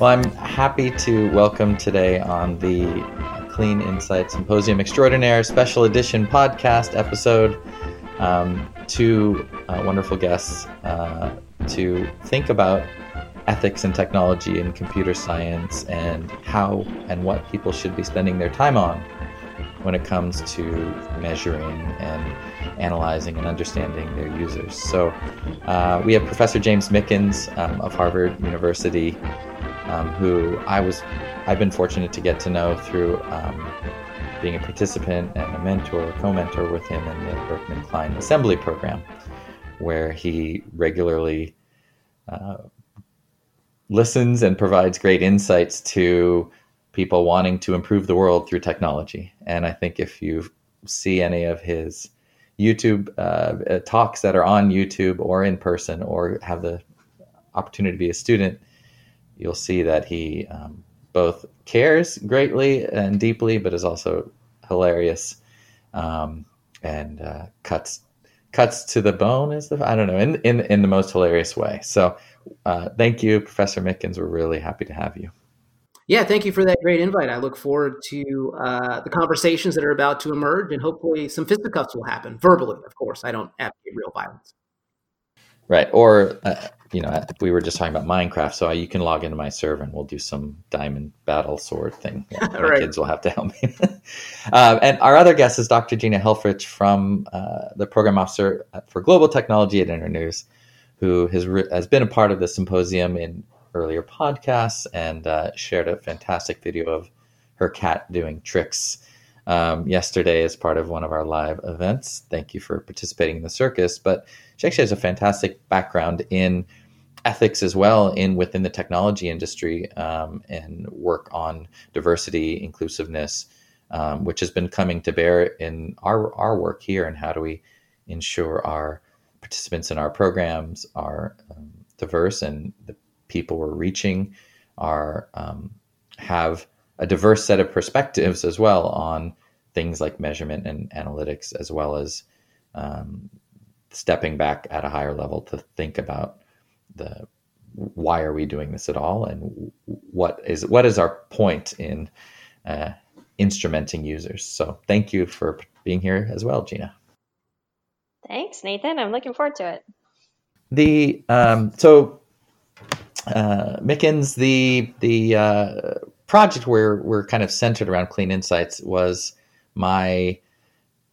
Well, I'm happy to welcome today on the Clean Insight Symposium Extraordinaire Special Edition podcast episode um, two uh, wonderful guests uh, to think about ethics and technology and computer science and how and what people should be spending their time on when it comes to measuring and analyzing and understanding their users. So uh, we have Professor James Mickens um, of Harvard University um, who I was I've been fortunate to get to know through um, being a participant and a mentor, co-mentor with him in the Berkman Klein Assembly Program, where he regularly uh, listens and provides great insights to people wanting to improve the world through technology. And I think if you see any of his YouTube uh, talks that are on YouTube or in person, or have the opportunity to be a student, you'll see that he um, both cares greatly and deeply, but is also hilarious um, and uh, cuts cuts to the bone. Is the I don't know in in in the most hilarious way. So uh, thank you, Professor Mickens. We're really happy to have you. Yeah, thank you for that great invite. I look forward to uh, the conversations that are about to emerge, and hopefully some fisticuffs will happen verbally. Of course, I don't advocate real violence. Right, or uh, you know, we were just talking about Minecraft, so you can log into my server and we'll do some diamond battle sword thing. my right. kids will have to help me. um, and our other guest is Dr. Gina Helfrich from uh, the program officer for global technology at Internews, who has re- has been a part of the symposium in earlier podcasts and uh, shared a fantastic video of her cat doing tricks um, yesterday as part of one of our live events. Thank you for participating in the circus, but she actually has a fantastic background in ethics as well in within the technology industry um, and work on diversity, inclusiveness, um, which has been coming to bear in our our work here. And how do we ensure our participants in our programs are um, diverse and the people we're reaching are um, have a diverse set of perspectives as well on things like measurement and analytics, as well as um, stepping back at a higher level to think about the why are we doing this at all? And what is what is our point in uh, instrumenting users? So thank you for being here as well gina. Thanks nathan. I'm looking forward to it. The um, so uh, mickens the the uh, project where we're kind of centered around clean insights was my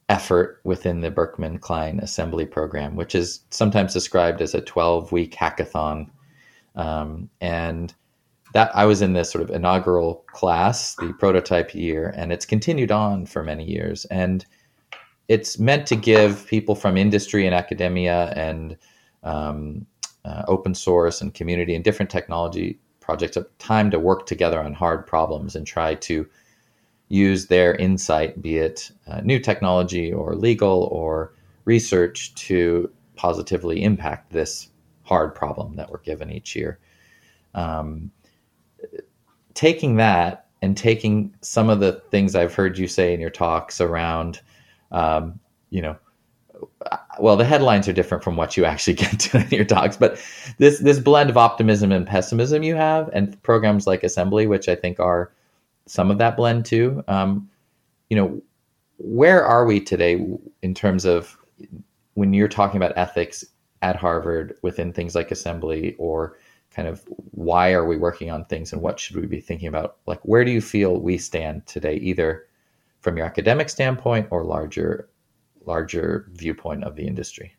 effort within the Berkman Klein assembly program, which is sometimes described as a 12 week hackathon. Um, and that I was in this sort of inaugural class, the prototype year, and it's continued on for many years. And it's meant to give people from industry and academia and um, uh, open source and community and different technology projects time to work together on hard problems and try to use their insight, be it uh, new technology or legal or research, to positively impact this hard problem that we're given each year. Um, taking that and taking some of the things I've heard you say in your talks around, um, you know, well, the headlines are different from what you actually get to in your talks, but this this blend of optimism and pessimism you have, and programs like Assembly, which I think are some of that blend too. Um, you know, where are we today in terms of when you're talking about ethics at Harvard within things like assembly or kind of why are we working on things and what should we be thinking about? Like, where do you feel we stand today, either from your academic standpoint or larger, larger viewpoint of the industry?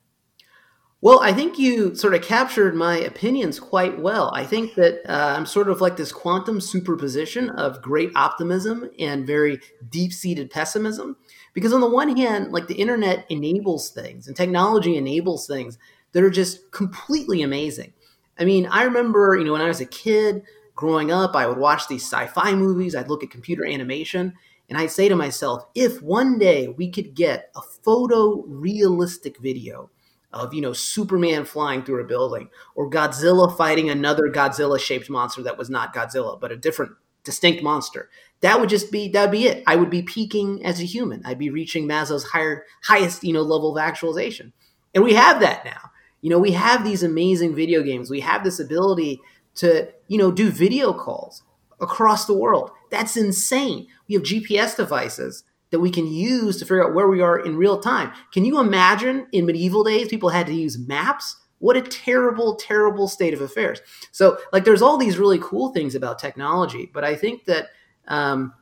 Well, I think you sort of captured my opinions quite well. I think that uh, I'm sort of like this quantum superposition of great optimism and very deep seated pessimism. Because on the one hand, like the internet enables things and technology enables things that are just completely amazing. I mean, I remember, you know, when I was a kid growing up, I would watch these sci fi movies, I'd look at computer animation, and I'd say to myself, if one day we could get a photo realistic video of you know Superman flying through a building or Godzilla fighting another Godzilla shaped monster that was not Godzilla but a different distinct monster. That would just be that would be it. I would be peaking as a human. I'd be reaching Maslow's higher highest you know level of actualization, and we have that now. You know we have these amazing video games. We have this ability to, you know, do video calls across the world. That's insane. We have GPS devices that we can use to figure out where we are in real time. Can you imagine in medieval days people had to use maps? What a terrible, terrible state of affairs. So, like, there's all these really cool things about technology, but I think that, um,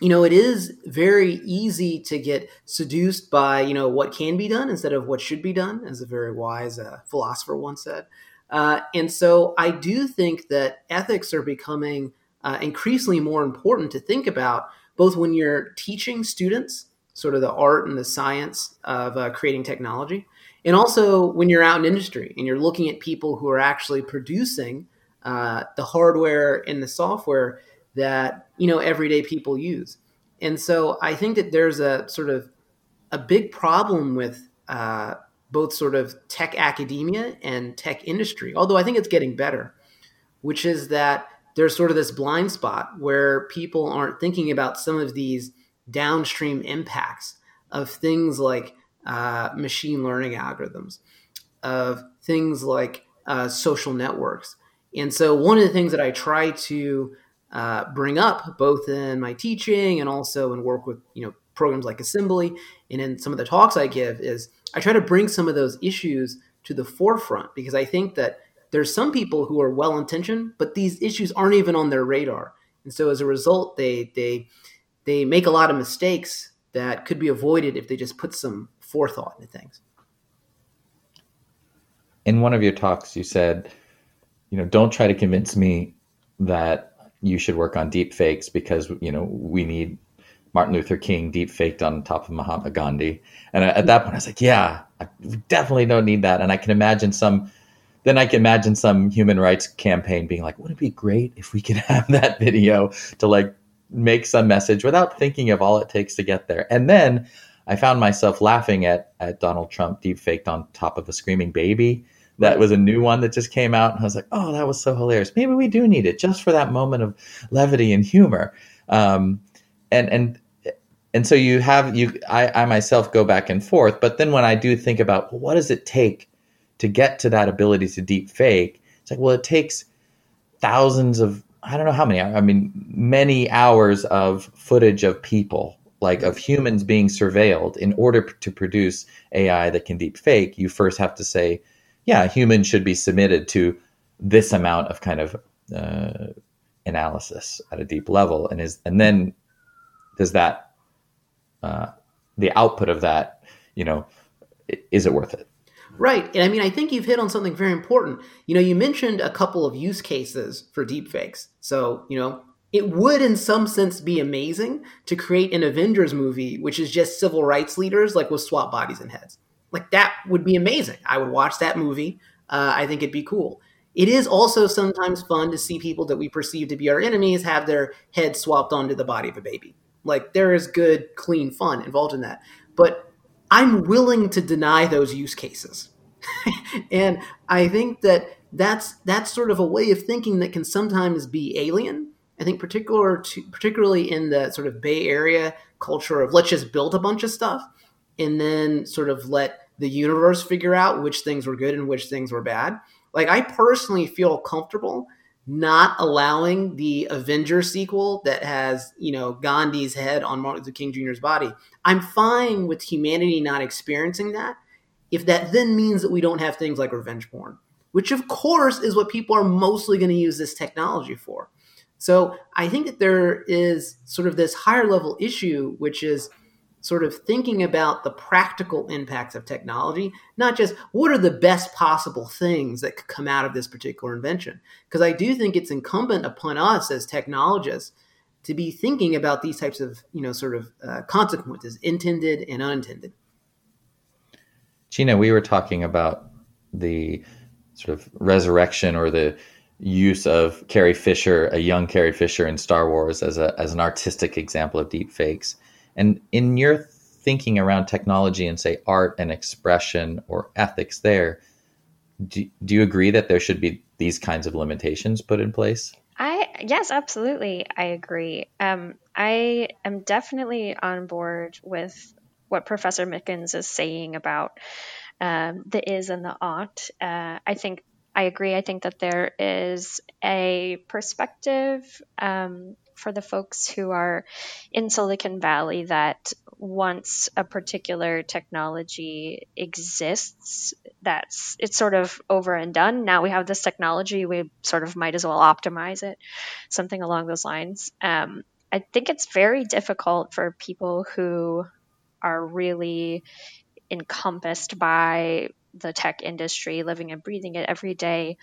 you know, it is very easy to get seduced by, you know, what can be done instead of what should be done, as a very wise uh, philosopher once said. Uh, and so I do think that ethics are becoming uh, increasingly more important to think about, both when you're teaching students sort of the art and the science of uh, creating technology, and also when you're out in industry and you're looking at people who are actually producing uh, the hardware and the software that you know everyday people use. And so I think that there's a sort of a big problem with uh, both sort of tech academia and tech industry, although I think it's getting better, which is that there's sort of this blind spot where people aren't thinking about some of these downstream impacts of things like uh, machine learning algorithms, of things like uh, social networks. And so, one of the things that I try to uh, bring up, both in my teaching and also in work with you know programs like Assembly and in some of the talks I give, is I try to bring some of those issues to the forefront because I think that there's some people who are well intentioned, but these issues aren't even on their radar. And so as a result, they they they make a lot of mistakes that could be avoided if they just put some forethought into things. In one of your talks, you said, you know, don't try to convince me that you should work on deep fakes because you know we need Martin Luther King deep faked on top of Mahatma Gandhi. And at that point, I was like, yeah, we definitely don't need that. And I can imagine some then I can imagine some human rights campaign being like, wouldn't it be great if we could have that video to like make some message without thinking of all it takes to get there? And then I found myself laughing at, at Donald Trump deepfaked on top of a screaming baby. That was a new one that just came out. And I was like, oh, that was so hilarious. Maybe we do need it just for that moment of levity and humor. Um, and, and, and so you have you I, I myself go back and forth but then when i do think about what does it take to get to that ability to deep fake, it's like, well, it takes thousands of, I don't know how many, I mean, many hours of footage of people, like of humans being surveilled in order to produce AI that can deep fake. You first have to say, yeah, humans should be submitted to this amount of kind of uh, analysis at a deep level. And is, and then does that, uh, the output of that, you know, is it worth it? Right. And I mean, I think you've hit on something very important. You know, you mentioned a couple of use cases for deepfakes. So, you know, it would in some sense be amazing to create an Avengers movie, which is just civil rights leaders, like with swap bodies and heads. Like that would be amazing. I would watch that movie. Uh, I think it'd be cool. It is also sometimes fun to see people that we perceive to be our enemies have their head swapped onto the body of a baby. Like there is good, clean fun involved in that. But I'm willing to deny those use cases. and I think that that's that's sort of a way of thinking that can sometimes be alien. I think particular to, particularly in the sort of Bay Area culture of let's just build a bunch of stuff and then sort of let the universe figure out which things were good and which things were bad. Like I personally feel comfortable not allowing the Avenger sequel that has, you know, Gandhi's head on Martin Luther King Jr.'s body. I'm fine with humanity not experiencing that if that then means that we don't have things like revenge porn, which of course is what people are mostly going to use this technology for. So I think that there is sort of this higher level issue, which is sort of thinking about the practical impacts of technology, not just what are the best possible things that could come out of this particular invention. Because I do think it's incumbent upon us as technologists to be thinking about these types of, you know, sort of uh, consequences, intended and unintended. Gina, we were talking about the sort of resurrection or the use of Carrie Fisher, a young Carrie Fisher in Star Wars, as a as an artistic example of deep fakes. And in your thinking around technology and say art and expression or ethics there, do, do you agree that there should be these kinds of limitations put in place? I yes, absolutely, I agree. Um, I am definitely on board with what Professor Mickens is saying about um, the is and the ought. Uh, I think I agree. I think that there is a perspective um, for the folks who are in Silicon Valley that once a particular technology exists, that's it's sort of over and done. Now we have this technology, we sort of might as well optimize it, something along those lines. Um, I think it's very difficult for people who are really encompassed by the tech industry, living and breathing it every day,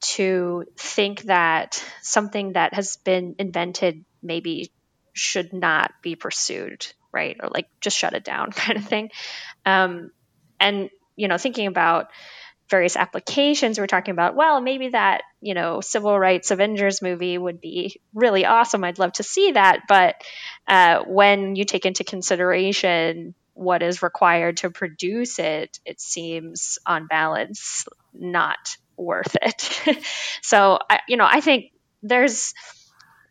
to think that something that has been invented maybe should not be pursued, right? Or like just shut it down kind of thing. Um, and, you know, thinking about various applications, we're talking about, well, maybe that, you know, civil rights Avengers movie would be really awesome. I'd love to see that. But uh, when you take into consideration what is required to produce it, it seems on balance not worth it. so, I, you know, I think there's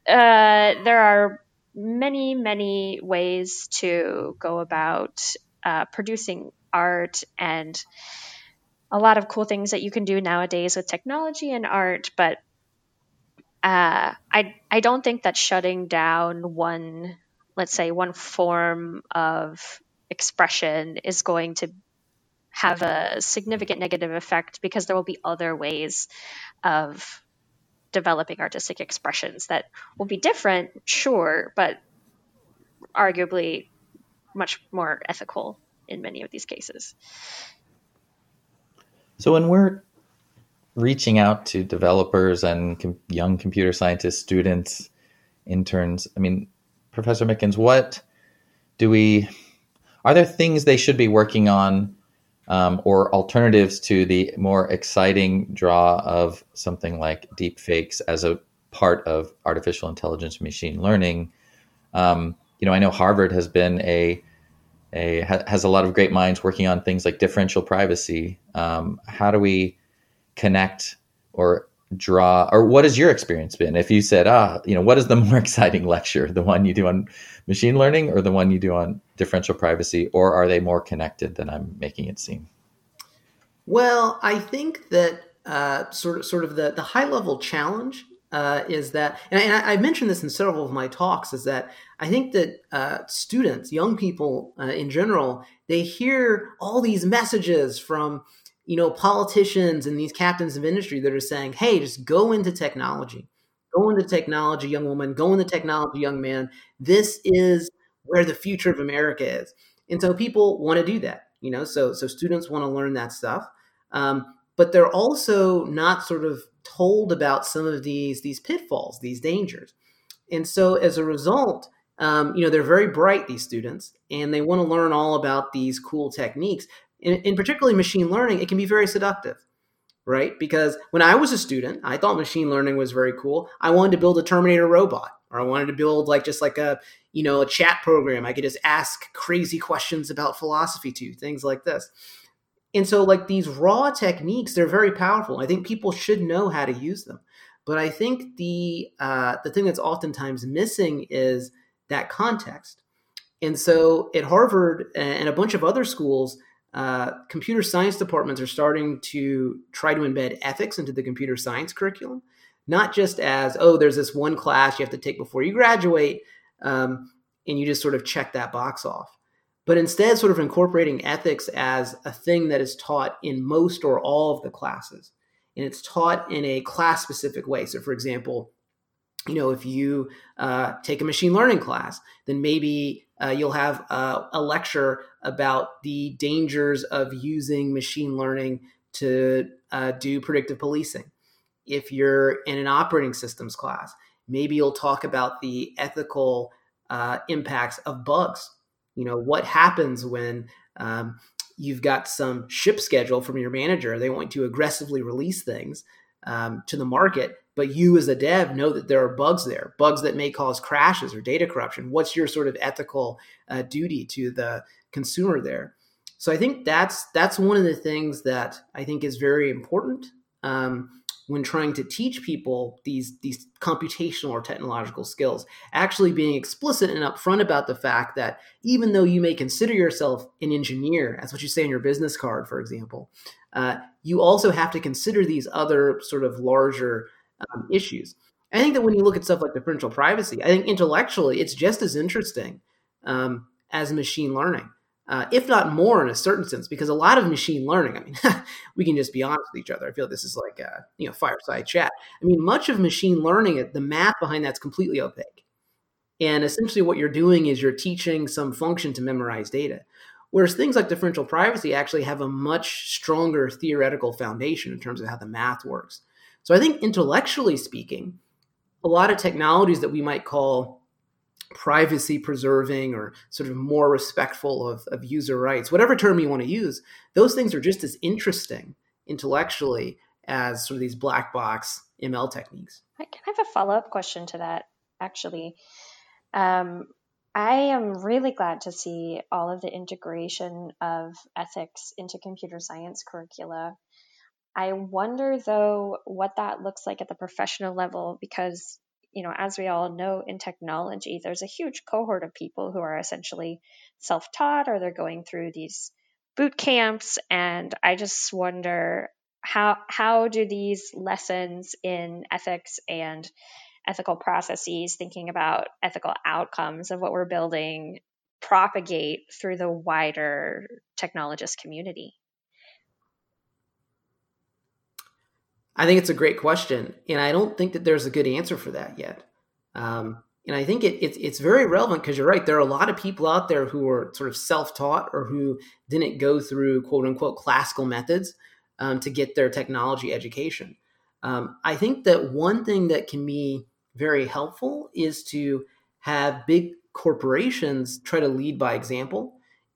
uh, there are many many ways to go about uh, producing art and a lot of cool things that you can do nowadays with technology and art, but uh, I I don't think that shutting down one, let's say, one form of expression is going to have a significant negative effect because there will be other ways of developing artistic expressions that will be different, sure, but arguably much more ethical in many of these cases. So when we're reaching out to developers and com- young computer scientists, students, interns, I mean, Professor Mickens, what do we are there things they should be working on um, or alternatives to the more exciting draw of something like deep fakes as a part of artificial intelligence machine learning? Um, you know, I know Harvard has been a a has a lot of great minds working on things like differential privacy. Um, how do we connect or draw or what has your experience been? If you said ah you know what is the more exciting lecture? The one you do on machine learning or the one you do on differential privacy or are they more connected than i'm making it seem? Well i think that uh, sort of sort of the, the high level challenge uh, is that and, I, and I mentioned this in several of my talks is that i think that uh, students young people uh, in general they hear all these messages from you know, politicians and these captains of industry that are saying, hey, just go into technology. Go into technology, young woman. Go into technology, young man. This is where the future of America is. And so people want to do that, you know, so so students want to learn that stuff. Um, but they're also not sort of told about some of these these pitfalls, these dangers. And so as a result, um, you know, they're very bright, these students, and they want to learn all about these cool techniques in, in particularly machine learning, it can be very seductive, right? Because when I was a student, I thought machine learning was very cool. I wanted to build a Terminator robot, or I wanted to build like just like a you know a chat program. I could just ask crazy questions about philosophy to things like this. And so, like these raw techniques, they're very powerful. I think people should know how to use them. But I think the uh, the thing that's oftentimes missing is that context. And so, at Harvard and a bunch of other schools, uh, computer science departments are starting to try to embed ethics into the computer science curriculum, not just as, oh, there's this one class you have to take before you graduate, um, and you just sort of check that box off. But instead, sort of incorporating ethics as a thing that is taught in most or all of the classes. And it's taught in a class specific way. So, for example, you know, if you uh, take a machine learning class, then maybe uh, you'll have uh, a lecture about the dangers of using machine learning to uh, do predictive policing. If you're in an operating systems class, maybe you'll talk about the ethical uh, impacts of bugs. You know, what happens when um, you've got some ship schedule from your manager, they want to aggressively release things um, to the market but you as a dev know that there are bugs there, bugs that may cause crashes or data corruption. What's your sort of ethical uh, duty to the consumer there? So I think that's that's one of the things that I think is very important. Um, when trying to teach people these these computational or technological skills actually being explicit and upfront about the fact that even though you may consider yourself an engineer as what you say on your business card for example uh, you also have to consider these other sort of larger um, issues i think that when you look at stuff like differential privacy i think intellectually it's just as interesting um, as machine learning uh, if not more in a certain sense, because a lot of machine learning, I mean, we can just be honest with each other. I feel this is like a you know fireside chat. I mean, much of machine learning, the math behind that's completely opaque. And essentially, what you're doing is you're teaching some function to memorize data. Whereas things like differential privacy actually have a much stronger theoretical foundation in terms of how the math works. So I think intellectually speaking, a lot of technologies that we might call privacy preserving or sort of more respectful of, of user rights, whatever term you want to use, those things are just as interesting intellectually as sort of these black box ML techniques. I can have a follow up question to that, actually. Um, I am really glad to see all of the integration of ethics into computer science curricula. I wonder, though, what that looks like at the professional level because you know, as we all know in technology, there's a huge cohort of people who are essentially self taught or they're going through these boot camps. And I just wonder how, how do these lessons in ethics and ethical processes, thinking about ethical outcomes of what we're building, propagate through the wider technologist community? I think it's a great question, and I don't think that there's a good answer for that yet. Um, and I think it, it's it's very relevant because you're right. There are a lot of people out there who are sort of self-taught or who didn't go through quote unquote classical methods um, to get their technology education. Um, I think that one thing that can be very helpful is to have big corporations try to lead by example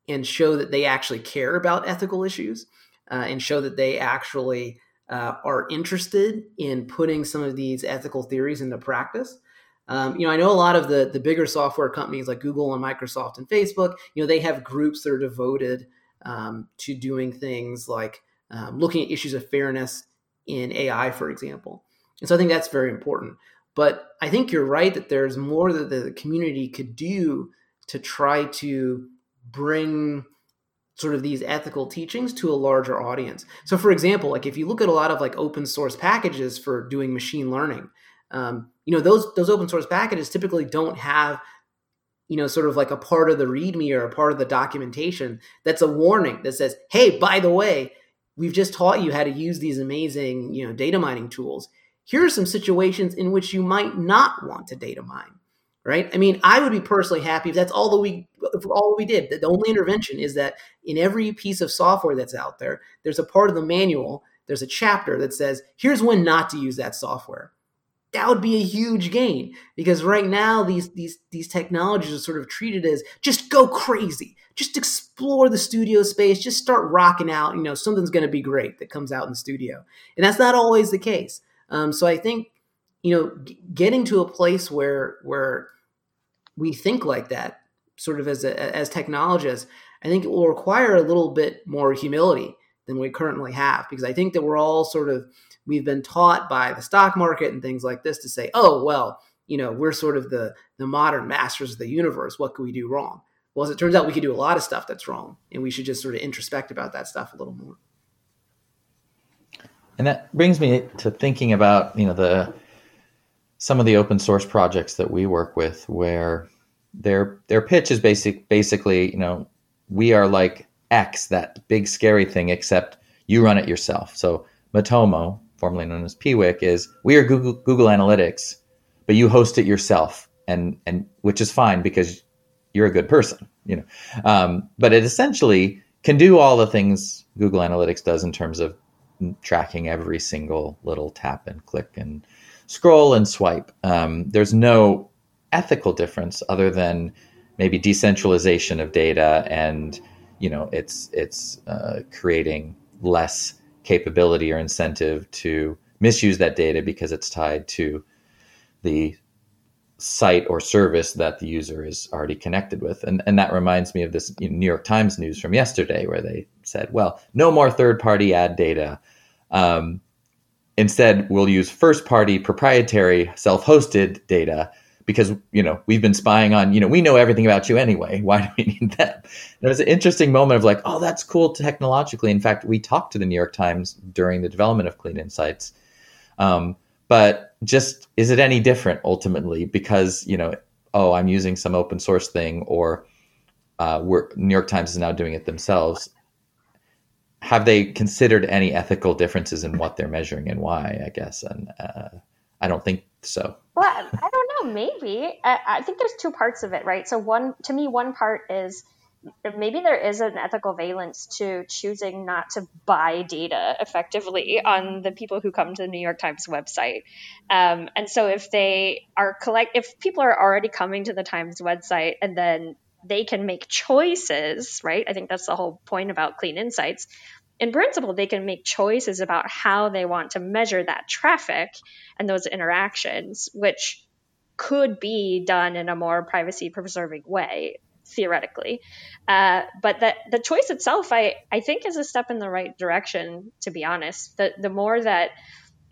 and show that they actually care about ethical issues uh, and show that they actually uh, are interested in putting some of these ethical theories into practice. Um, you know, I know a lot of the the bigger software companies like Google and Microsoft and Facebook. You know, they have groups that are devoted um, to doing things like um, looking at issues of fairness in AI, for example. And so I think that's very important. But I think you're right that there's more that the community could do to try to bring sort of these ethical teachings to a larger audience. So, for example, like if you look at a lot of like open source packages for doing machine learning, um, you know those those open source packages typically don't have you know sort of like a part of the README or a part of the documentation that's a warning that says, "Hey, by the way, we've just taught you how to use these amazing you know data mining tools. Here are some situations in which you might not want to data mine." Right? I mean, I would be personally happy if that's all that we all we did. The only intervention is that in every piece of software that's out there, there's a part of the manual, there's a chapter that says, "Here's when not to use that software." That would be a huge gain because right now these these these technologies are sort of treated as just go crazy, just explore the studio space, just start rocking out. You know, something's going to be great that comes out in the studio, and that's not always the case. Um, so I think you know, g- getting to a place where where we think like that, sort of as a, as technologists, I think it will require a little bit more humility than we currently have, because I think that we're all sort of we've been taught by the stock market and things like this to say, oh well, you know, we're sort of the the modern masters of the universe. What can we do wrong? Well, as it turns out, we could do a lot of stuff that's wrong, and we should just sort of introspect about that stuff a little more. And that brings me to thinking about you know the some of the open source projects that we work with where their their pitch is basic basically you know we are like x that big scary thing except you run it yourself. So matomo formerly known as piwik is we are google, google analytics but you host it yourself and and which is fine because you're a good person you know. Um, but it essentially can do all the things google analytics does in terms of tracking every single little tap and click and scroll and swipe. Um, there's no ethical difference other than maybe decentralization of data and you know it's it's uh, creating less capability or incentive to misuse that data because it's tied to the site or service that the user is already connected with. And, and that reminds me of this New York Times news from yesterday where they said, well, no more third party ad data. Um, instead we'll use first party proprietary self-hosted data because you know we've been spying on you know we know everything about you anyway. Why do we need them there was an interesting moment of like oh that's cool technologically. In fact we talked to the new york times during the development of clean insights. Um, but just is it any different ultimately? Because you know oh i'm using some open source thing or uh, we're, new york times is now doing it themselves have they considered any ethical differences in what they're measuring and why i guess? And uh, i don't think so. Well i don't know. Maybe. I, I, think there's two parts of it right? So one to me one part is maybe there is an ethical valence to choosing not to buy data effectively on the people who come to the new york times website. Um, and so if they are collect if people are already coming to the times website and then they can make choices, right? I think that's the whole point about clean insights. In principle, they can make choices about how they want to measure that traffic and those interactions, which could be done in a more privacy preserving way theoretically. Uh, but that the choice itself, I, I think, is a step in the right direction. To be honest, the the more that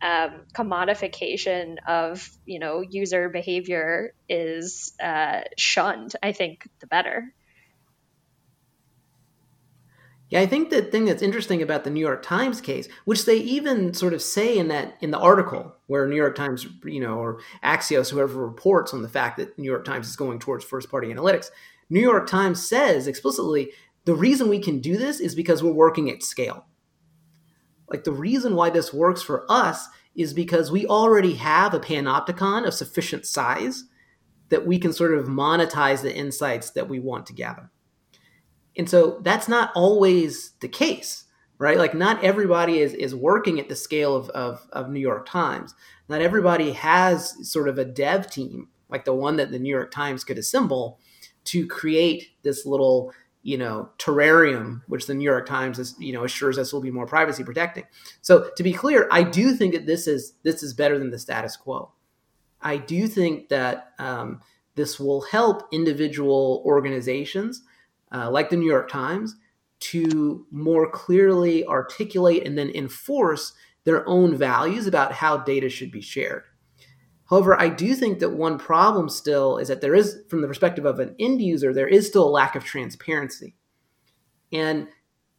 um, commodification of you know user behavior is uh, shunned, I think the better. Yeah, I think the thing that's interesting about the New York Times case, which they even sort of say in that in the article where New York Times, you know, or Axios, whoever reports on the fact that New York Times is going towards first party analytics, New York Times says explicitly the reason we can do this is because we're working at scale. Like the reason why this works for us is because we already have a panopticon of sufficient size that we can sort of monetize the insights that we want to gather. And so that's not always the case, right? Like not everybody is, is working at the scale of, of, of New York Times. Not everybody has sort of a dev team like the one that the New York Times could assemble to create this little you know terrarium which the new york times is you know assures us will be more privacy protecting. So to be clear i do think that this is this is better than the status quo. I do think that um, this will help individual organizations uh, like the new york times to more clearly articulate and then enforce their own values about how data should be shared However, I do think that one problem still is that there is, from the perspective of an end user, there is still a lack of transparency. And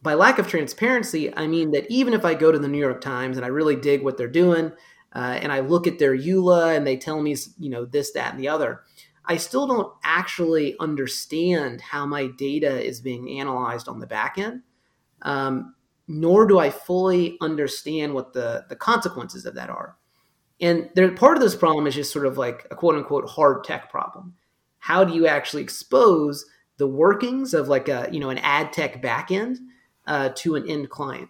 by lack of transparency, I mean that even if I go to the New York Times and I really dig what they're doing, uh, and I look at their EULA and they tell me, you know, this, that, and the other, I still don't actually understand how my data is being analyzed on the back end. Um, nor do I fully understand what the, the consequences of that are. And there, part of this problem is just sort of like a quote unquote hard tech problem. How do you actually expose the workings of like a you know an ad tech backend uh, to an end client?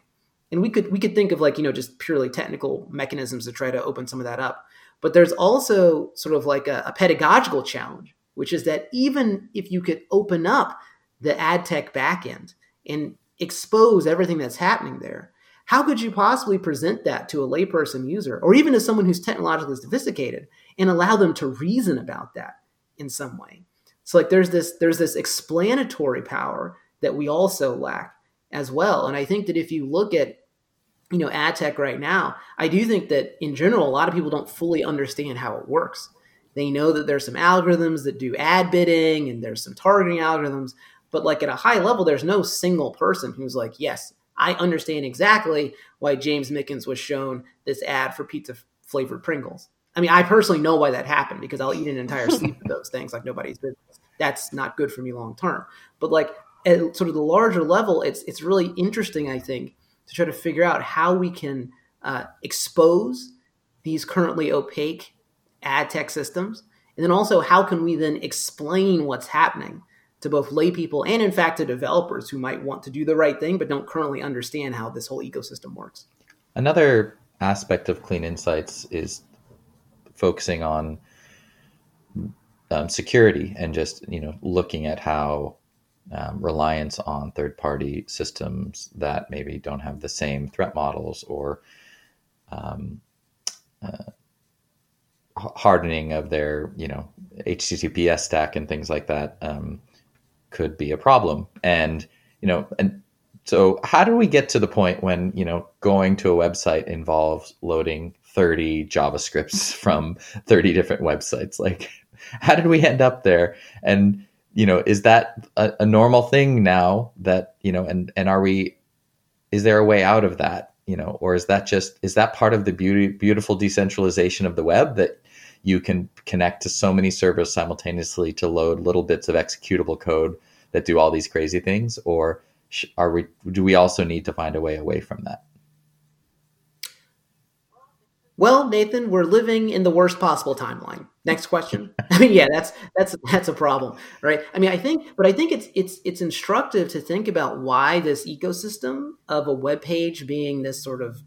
And we could we could think of like you know just purely technical mechanisms to try to open some of that up. But there's also sort of like a, a pedagogical challenge, which is that even if you could open up the ad tech backend and expose everything that's happening there, how could you possibly present that to a layperson user or even to someone who's technologically sophisticated and allow them to reason about that in some way? So like there's this there's this explanatory power that we also lack as well. And I think that if you look at you know ad tech right now, I do think that in general a lot of people don't fully understand how it works. They know that there's some algorithms that do ad bidding and there's some targeting algorithms, but like at a high level there's no single person who's like, "Yes, I understand exactly why James Mickens was shown this ad for pizza flavored Pringles. I mean, I personally know why that happened because I'll eat an entire sleeve of those things like nobody's business. That's not good for me long term. But like at sort of the larger level, it's it's really interesting, I think, to try to figure out how we can uh, expose these currently opaque ad tech systems, and then also how can we then explain what's happening to both lay people and in fact to developers who might want to do the right thing but don't currently understand how this whole ecosystem works. Another aspect of clean insights is focusing on um, security and just you know looking at how um, reliance on third party systems that maybe don't have the same threat models or um, uh, hardening of their you know HTTPS stack and things like that um, could be a problem. And you know, and so how do we get to the point when you know going to a website involves loading 30 javascripts from 30 different websites? Like how did we end up there? And you know is that a, a normal thing now that you know and and are we is there a way out of that you know? Or is that just is that part of the beauty beautiful decentralization of the web that you can connect to so many servers simultaneously to load little bits of executable code that do all these crazy things or are we do we also need to find a way away from that? Well nathan we're living in the worst possible timeline. Next question. I mean yeah that's that's that's a problem right? I mean i think but i think it's it's it's instructive to think about why this ecosystem of a web page being this sort of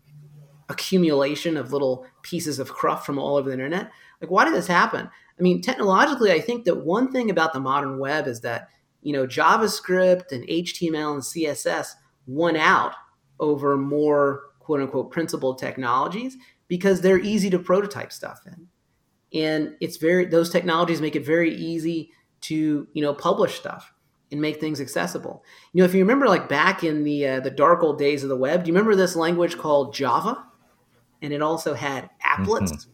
accumulation of little pieces of cruft from all over the internet like why did this happen i mean technologically i think that one thing about the modern web is that you know, JavaScript and HTML and CSS won out over more quote unquote principled technologies because they're easy to prototype stuff in. And it's very, those technologies make it very easy to, you know, publish stuff and make things accessible. You know, if you remember like back in the, uh, the dark old days of the web, do you remember this language called Java? And it also had applets. Mm-hmm.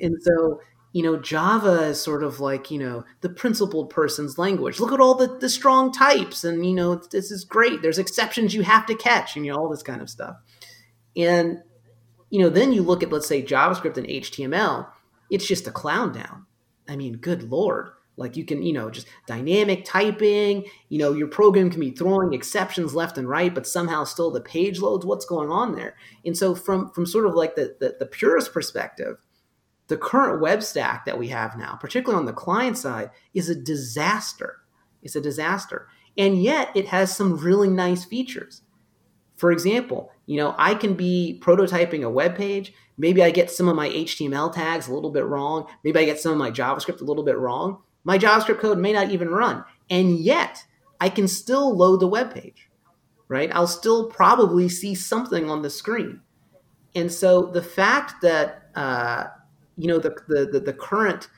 And so you know, Java is sort of like, you know, the principled person's language. Look at all the, the strong types, and, you know, this is great. There's exceptions you have to catch, and, you know, all this kind of stuff. And, you know, then you look at, let's say, JavaScript and HTML, it's just a clown down. I mean, good Lord. Like you can, you know, just dynamic typing, you know, your program can be throwing exceptions left and right, but somehow still the page loads. What's going on there? And so from from sort of like the, the, the purist perspective, the current web stack that we have now, particularly on the client side, is a disaster. It's a disaster. And yet it has some really nice features. For example, you know, I can be prototyping a web page. Maybe I get some of my HTML tags a little bit wrong. Maybe I get some of my JavaScript a little bit wrong. My JavaScript code may not even run. And yet I can still load the web page, right? I'll still probably see something on the screen. And so the fact that uh, you know the, the the, the current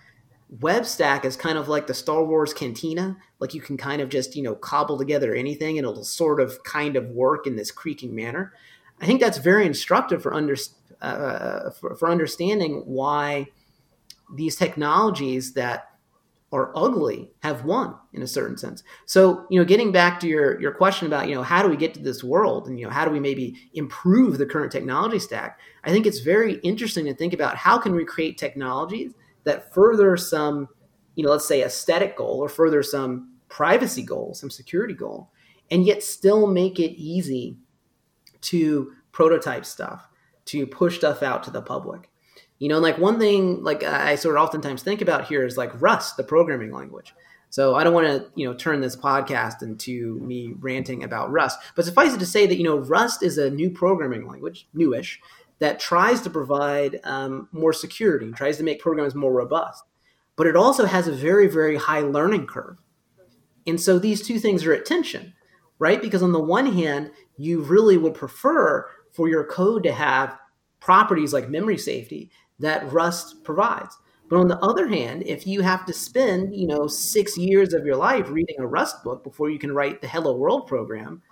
web stack is kind of like the Star Wars cantina. Like you can kind of just, you know, cobble together anything and it'll sort of kind of work in this creaking manner. I think that's very instructive for, under, uh, for, for understanding why these technologies that are ugly have won in a certain sense. So, you know, getting back to your your question about, you know, how do we get to this world and you know, how do we maybe improve the current technology stack? I think it's very interesting to think about how can we create technologies that further some, you know, let's say aesthetic goal or further some privacy goal, some security goal, and yet still make it easy to prototype stuff, to push stuff out to the public. You know, like one thing like I sort of oftentimes think about here is like Rust, the programming language. So I don't want to, you know, turn this podcast into me ranting about Rust, but suffice it to say that you know Rust is a new programming language, newish, that tries to provide um, more security, tries to make programs more robust, but it also has a very very high learning curve, and so these two things are at tension, right? Because on the one hand, you really would prefer for your code to have properties like memory safety that Rust provides. But on the other hand, if you have to spend, you know, six years of your life reading a Rust book before you can write the Hello World program,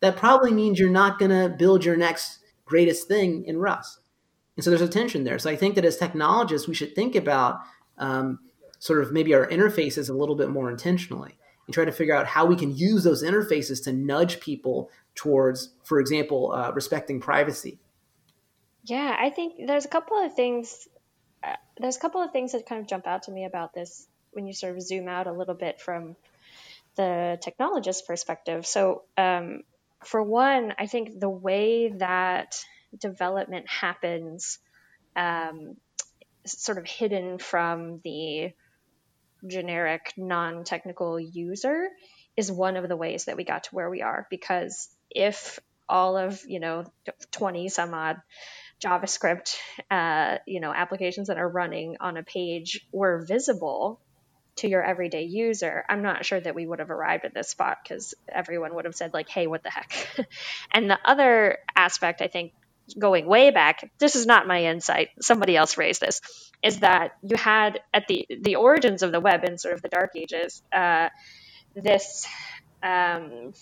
that probably means you're not going to build your next greatest thing in Rust. And so there's a tension there. So I think that as technologists, we should think about um, sort of maybe our interfaces a little bit more intentionally and try to figure out how we can use those interfaces to nudge people towards, for example, uh, respecting privacy yeah, I think there's a couple of things. Uh, there's a couple of things that kind of jump out to me about this when you sort of zoom out a little bit from the technologist perspective. So, um, for one, I think the way that development happens, um, sort of hidden from the generic non-technical user, is one of the ways that we got to where we are. Because if all of you know 20 some odd JavaScript, uh, you know, applications that are running on a page were visible to your everyday user, I'm not sure that we would have arrived at this spot because everyone would have said like, "Hey, what the heck?" and the other aspect, I think, going way back, this is not my insight. Somebody else raised this. Is that you had at the the origins of the web in sort of the dark ages, uh, this um,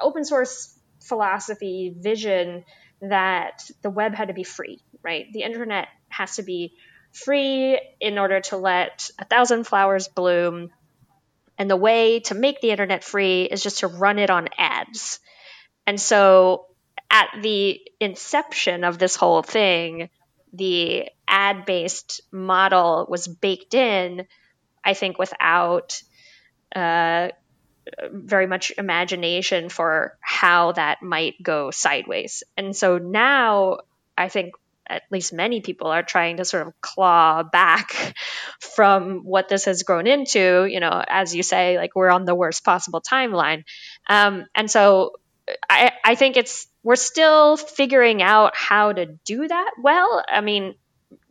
open source philosophy, vision that the web had to be free, right? The internet has to be free in order to let a thousand flowers bloom. And the way to make the internet free is just to run it on ads. And so at the inception of this whole thing, the ad based model was baked in, I think, without uh, very much imagination for how that might go sideways. And so now I think at least many people are trying to sort of claw back from what this has grown into. You know, as you say, like we're on the worst possible timeline. Um, and so I, I think it's, we're still figuring out how to do that well. I mean,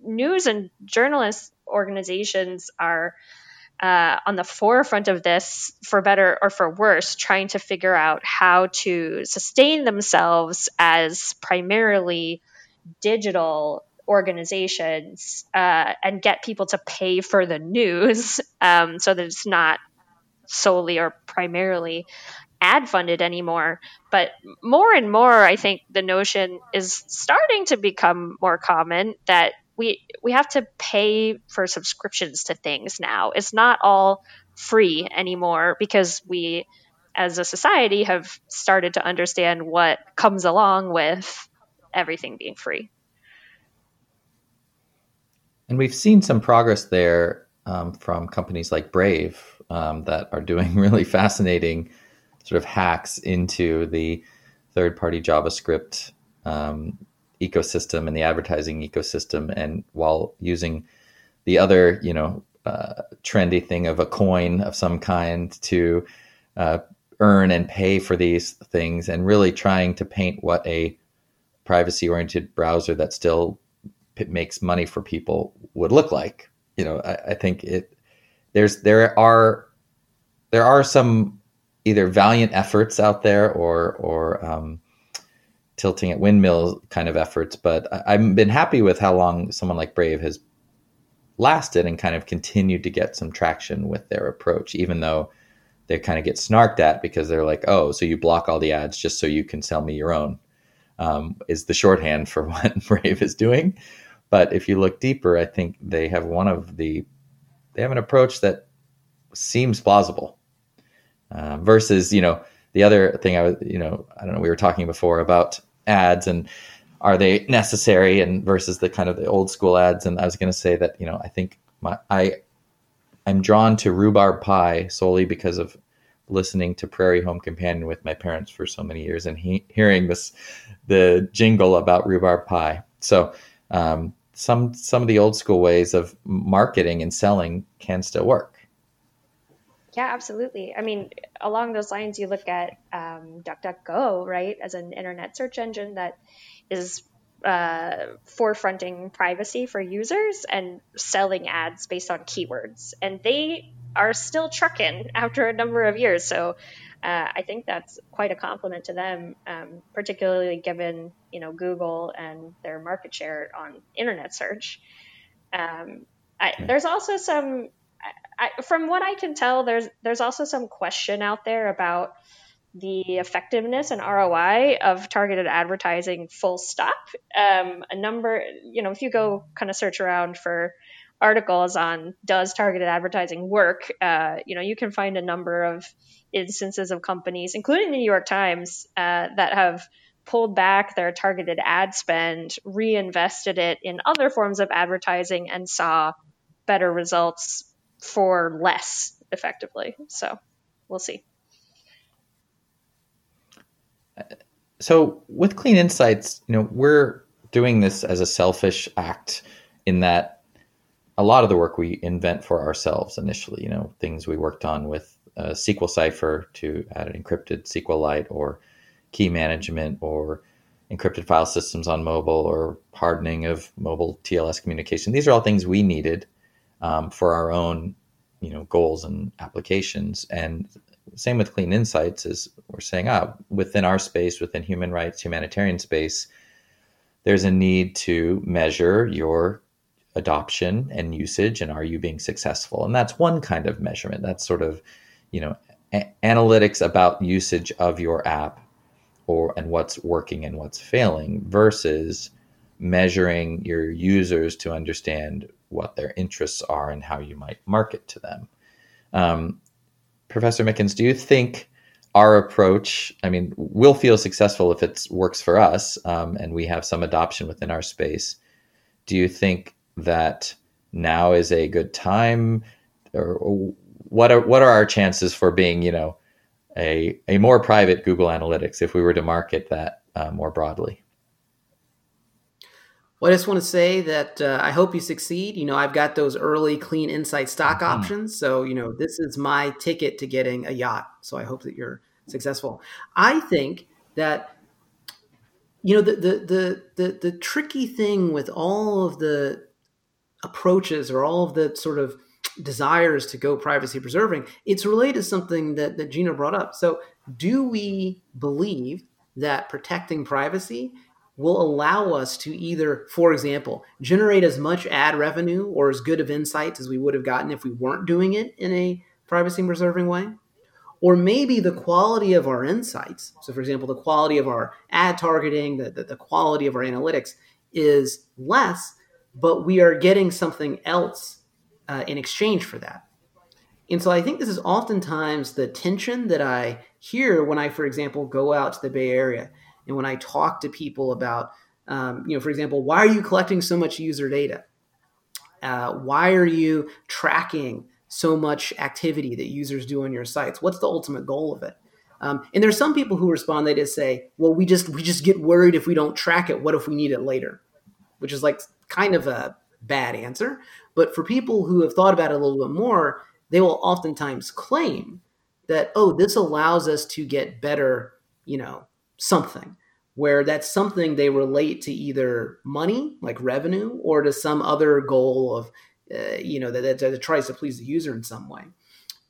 news and journalist organizations are uh, on the forefront of this, for better or for worse, trying to figure out how to sustain themselves as primarily digital organizations uh, and get people to pay for the news um, so that it's not solely or primarily ad funded anymore. But more and more, I think the notion is starting to become more common that we we have to pay for subscriptions to things now. It's not all free anymore because we as a society have started to understand what comes along with everything being free. And we've seen some progress there um, from companies like Brave um, that are doing really fascinating sort of hacks into the third party JavaScript um, ecosystem and the advertising ecosystem, and while using the other, you know, uh, trendy thing of a coin of some kind to uh, earn and pay for these things, and really trying to paint what a privacy oriented browser that still p- makes money for people would look like. You know, I, I think it there's there are there are some either valiant efforts out there or or um, tilting at windmill kind of efforts. But I, have been happy with how long someone like Brave has lasted and kind of continued to get some traction with their approach, even though they kind of get snarked at because they're like, oh, so you block all the ads just so you can sell me your own, um, is the shorthand for what Brave is doing. But if you look deeper, I think they have one of the, they have an approach that seems plausible uh, versus, you know, the other thing I was, you know, I don't know, we were talking before about ads and are they necessary and versus the kind of the old school ads. And I was going to say that, you know, I think my, I, I'm drawn to rhubarb pie solely because of listening to Prairie Home Companion with my parents for so many years and he, hearing this, the jingle about rhubarb pie. So, um, some, some of the old school ways of marketing and selling can still work. Yeah, absolutely. I mean, along those lines, you look at um, DuckDuckGo, right, as an internet search engine that is uh, forefronting privacy for users and selling ads based on keywords. And they are still trucking after a number of years. So uh, I think that's quite a compliment to them, um, particularly given you know Google and their market share on internet search. Um, I, there's also some I, from what I can tell, there's there's also some question out there about the effectiveness and ROI of targeted advertising. Full stop. Um, a number, you know, if you go kind of search around for articles on does targeted advertising work, uh, you know, you can find a number of instances of companies, including the New York Times, uh, that have pulled back their targeted ad spend, reinvested it in other forms of advertising, and saw better results for less effectively. So we'll see. So with Clean Insights, you know, we're doing this as a selfish act in that a lot of the work we invent for ourselves initially, you know, things we worked on with uh, SQL Cipher to add an encrypted SQLite or key management or encrypted file systems on mobile or hardening of mobile TLS communication. These are all things we needed um, for our own you know goals and applications. And same with clean insights is we're saying ah within our space within human rights humanitarian space there's a need to measure your adoption and usage and are you being successful? And that's one kind of measurement. That's sort of you know a- analytics about usage of your app or and what's working and what's failing versus measuring your users to understand what their interests are and how you might market to them. Um, Professor Mickens, do you think our approach, I mean, will feel successful if it works for us um, and we have some adoption within our space? Do you think that now is a good time, or, or what are what are our chances for being, you know, a a more private Google Analytics if we were to market that uh, more broadly? Well, I just want to say that uh, I hope you succeed. You know, I've got those early clean insight stock mm-hmm. options. So, you know, this is my ticket to getting a yacht. So I hope that you're successful. I think that, you know, the, the, the, the, the tricky thing with all of the approaches or all of the sort of desires to go privacy preserving, it's related to something that, that Gina brought up. So do we believe that protecting privacy will allow us to either, for example, generate as much ad revenue or as good of insights as we would have gotten if we weren't doing it in a privacy preserving way. Or maybe the quality of our insights, so for example, the quality of our ad targeting, the, the, the quality of our analytics is less, but we are getting something else uh, in exchange for that. And so I think this is oftentimes the tension that I hear when I, for example, go out to the Bay Area and when I talk to people about, um, you know, for example, why are you collecting so much user data? Uh, why are you tracking so much activity that users do on your sites? What's the ultimate goal of it? Um, and there's some people who respond. They just say, "Well, we just we just get worried if we don't track it. What if we need it later?" Which is like kind of a bad answer. But for people who have thought about it a little bit more, they will oftentimes claim that, "Oh, this allows us to get better, you know, something where that's something they relate to either money like revenue or to some other goal of uh, you know that, that, tries to please the user in some way.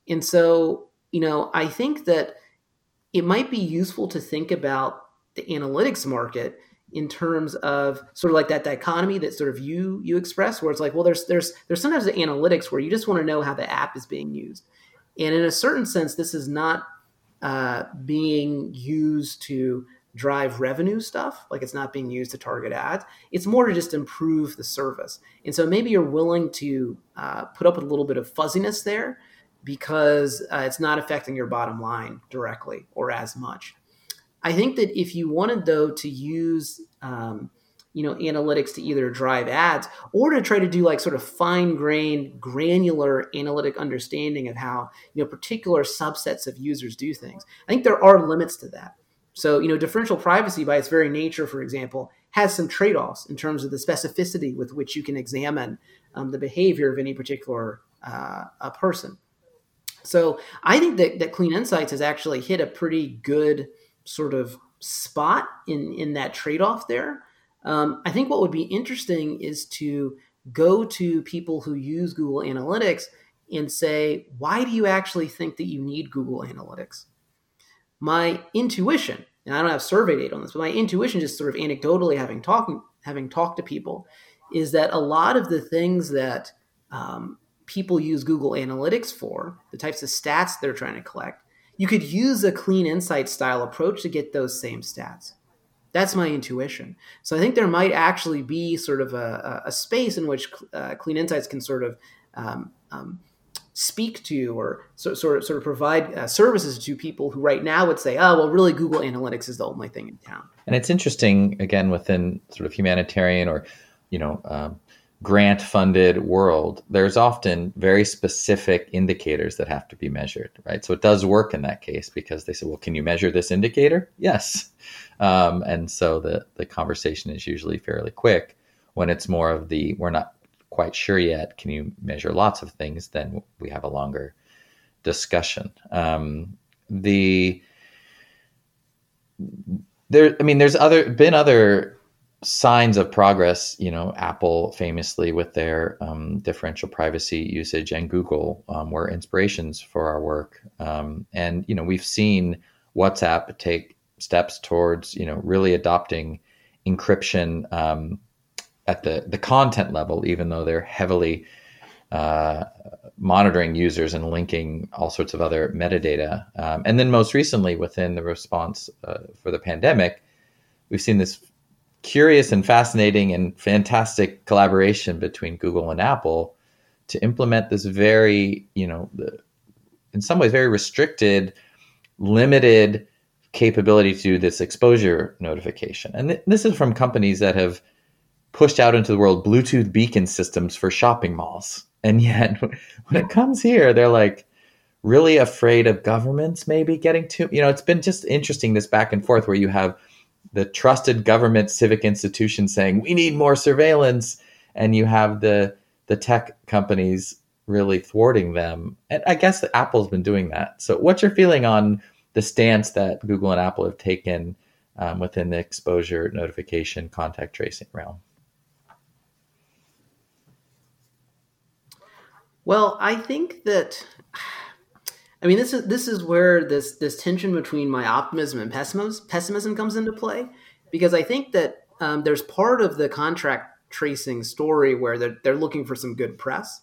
And so you know i think that it might be useful to think about the analytics market in terms of sort of like that dichotomy that sort of you you express where it's like well there's there's there's sometimes the analytics where you just want to know how the app is being used. And in a certain sense this is not uh, being used to drive revenue stuff like it's not being used to target ads it's more to just improve the service. And so maybe you're willing to uh, put up with a little bit of fuzziness there because uh, it's not affecting your bottom line directly or as much. I think that if you wanted though to use um, you know analytics to either drive ads or to try to do like sort of fine grained granular analytic understanding of how you know particular subsets of users do things. I think there are limits to that. So you know differential privacy by its very nature for example has some trade-offs in terms of the specificity with which you can examine um, the behavior of any particular uh, person. So i think that, that clean insights has actually hit a pretty good sort of spot in in that trade-off there um, I think what would be interesting is to go to people who use Google Analytics and say, why do you actually think that you need Google Analytics? My intuition, and I don't have survey data on this, but my intuition, just sort of anecdotally having talking having talked to people, is that a lot of the things that um, people use Google Analytics for, the types of stats they're trying to collect, you could use a clean insight style approach to get those same stats. That's my intuition. So I think there might actually be sort of a, a space in which uh, Clean Insights can sort of um, um, speak to or so, sort of sort of provide uh, services to people who right now would say, oh, well, really, Google Analytics is the only thing in town. And it's interesting, again, within sort of humanitarian or you know um, grant funded world, there's often very specific indicators that have to be measured, right? So it does work in that case because they say, well, can you measure this indicator? Yes. Um, and so the, the conversation is usually fairly quick. When it's more of the, we're not quite sure yet, can you measure lots of things? Then we have a longer discussion. Um, the, there, I mean, there's other, been other signs of progress, you know, Apple famously with their um, differential privacy usage and Google um, were inspirations for our work. Um, and, you know, we've seen WhatsApp take steps towards, you know, really adopting encryption um, at the, the content level, even though they're heavily uh, monitoring users and linking all sorts of other metadata. Um, and then most recently, within the response uh, for the pandemic, we've seen this curious and fascinating and fantastic collaboration between Google and Apple to implement this very, you know, in some ways very restricted, limited capability to do this exposure notification. And th- this is from companies that have pushed out into the world Bluetooth beacon systems for shopping malls. And yet, when it comes here, they're like really afraid of governments maybe getting too, you know, it's been just interesting this back and forth where you have the trusted government civic institution saying, we need more surveillance. And you have the, the tech companies really thwarting them. And I guess Apple's been doing that. So, what's your feeling on the stance that Google and Apple have taken um, within the exposure notification contact tracing realm? Well, I think that I mean this is this is where this this tension between my optimism and pessimism pessimism comes into play because I think that um, there's part of the contract tracing story where they're, they're looking for some good press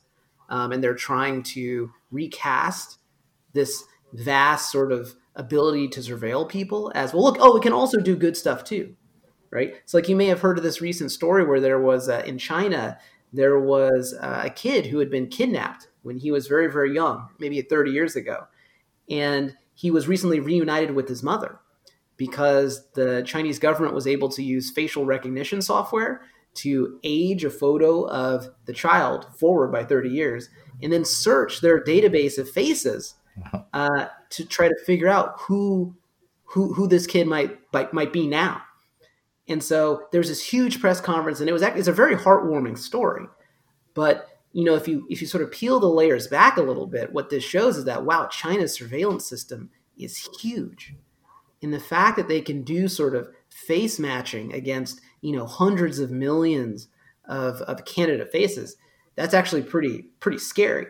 um, and they're trying to recast this vast sort of ability to surveil people as well look oh we can also do good stuff too right so like you may have heard of this recent story where there was uh, in china there was uh, a kid who had been kidnapped when he was very, very young, maybe 30 years ago. And he was recently reunited with his mother because the Chinese government was able to use facial recognition software to age a photo of the child forward by 30 years and then search their database of faces uh, to try to figure out who who, who this kid might, might might be now. And so there's this huge press conference, and it was it's a very heartwarming story. But you know, if you if you sort of peel the layers back a little bit, what this shows is that wow, China's surveillance system is huge, and the fact that they can do sort of face matching against you know hundreds of millions of, of candidate faces, that's actually pretty pretty scary.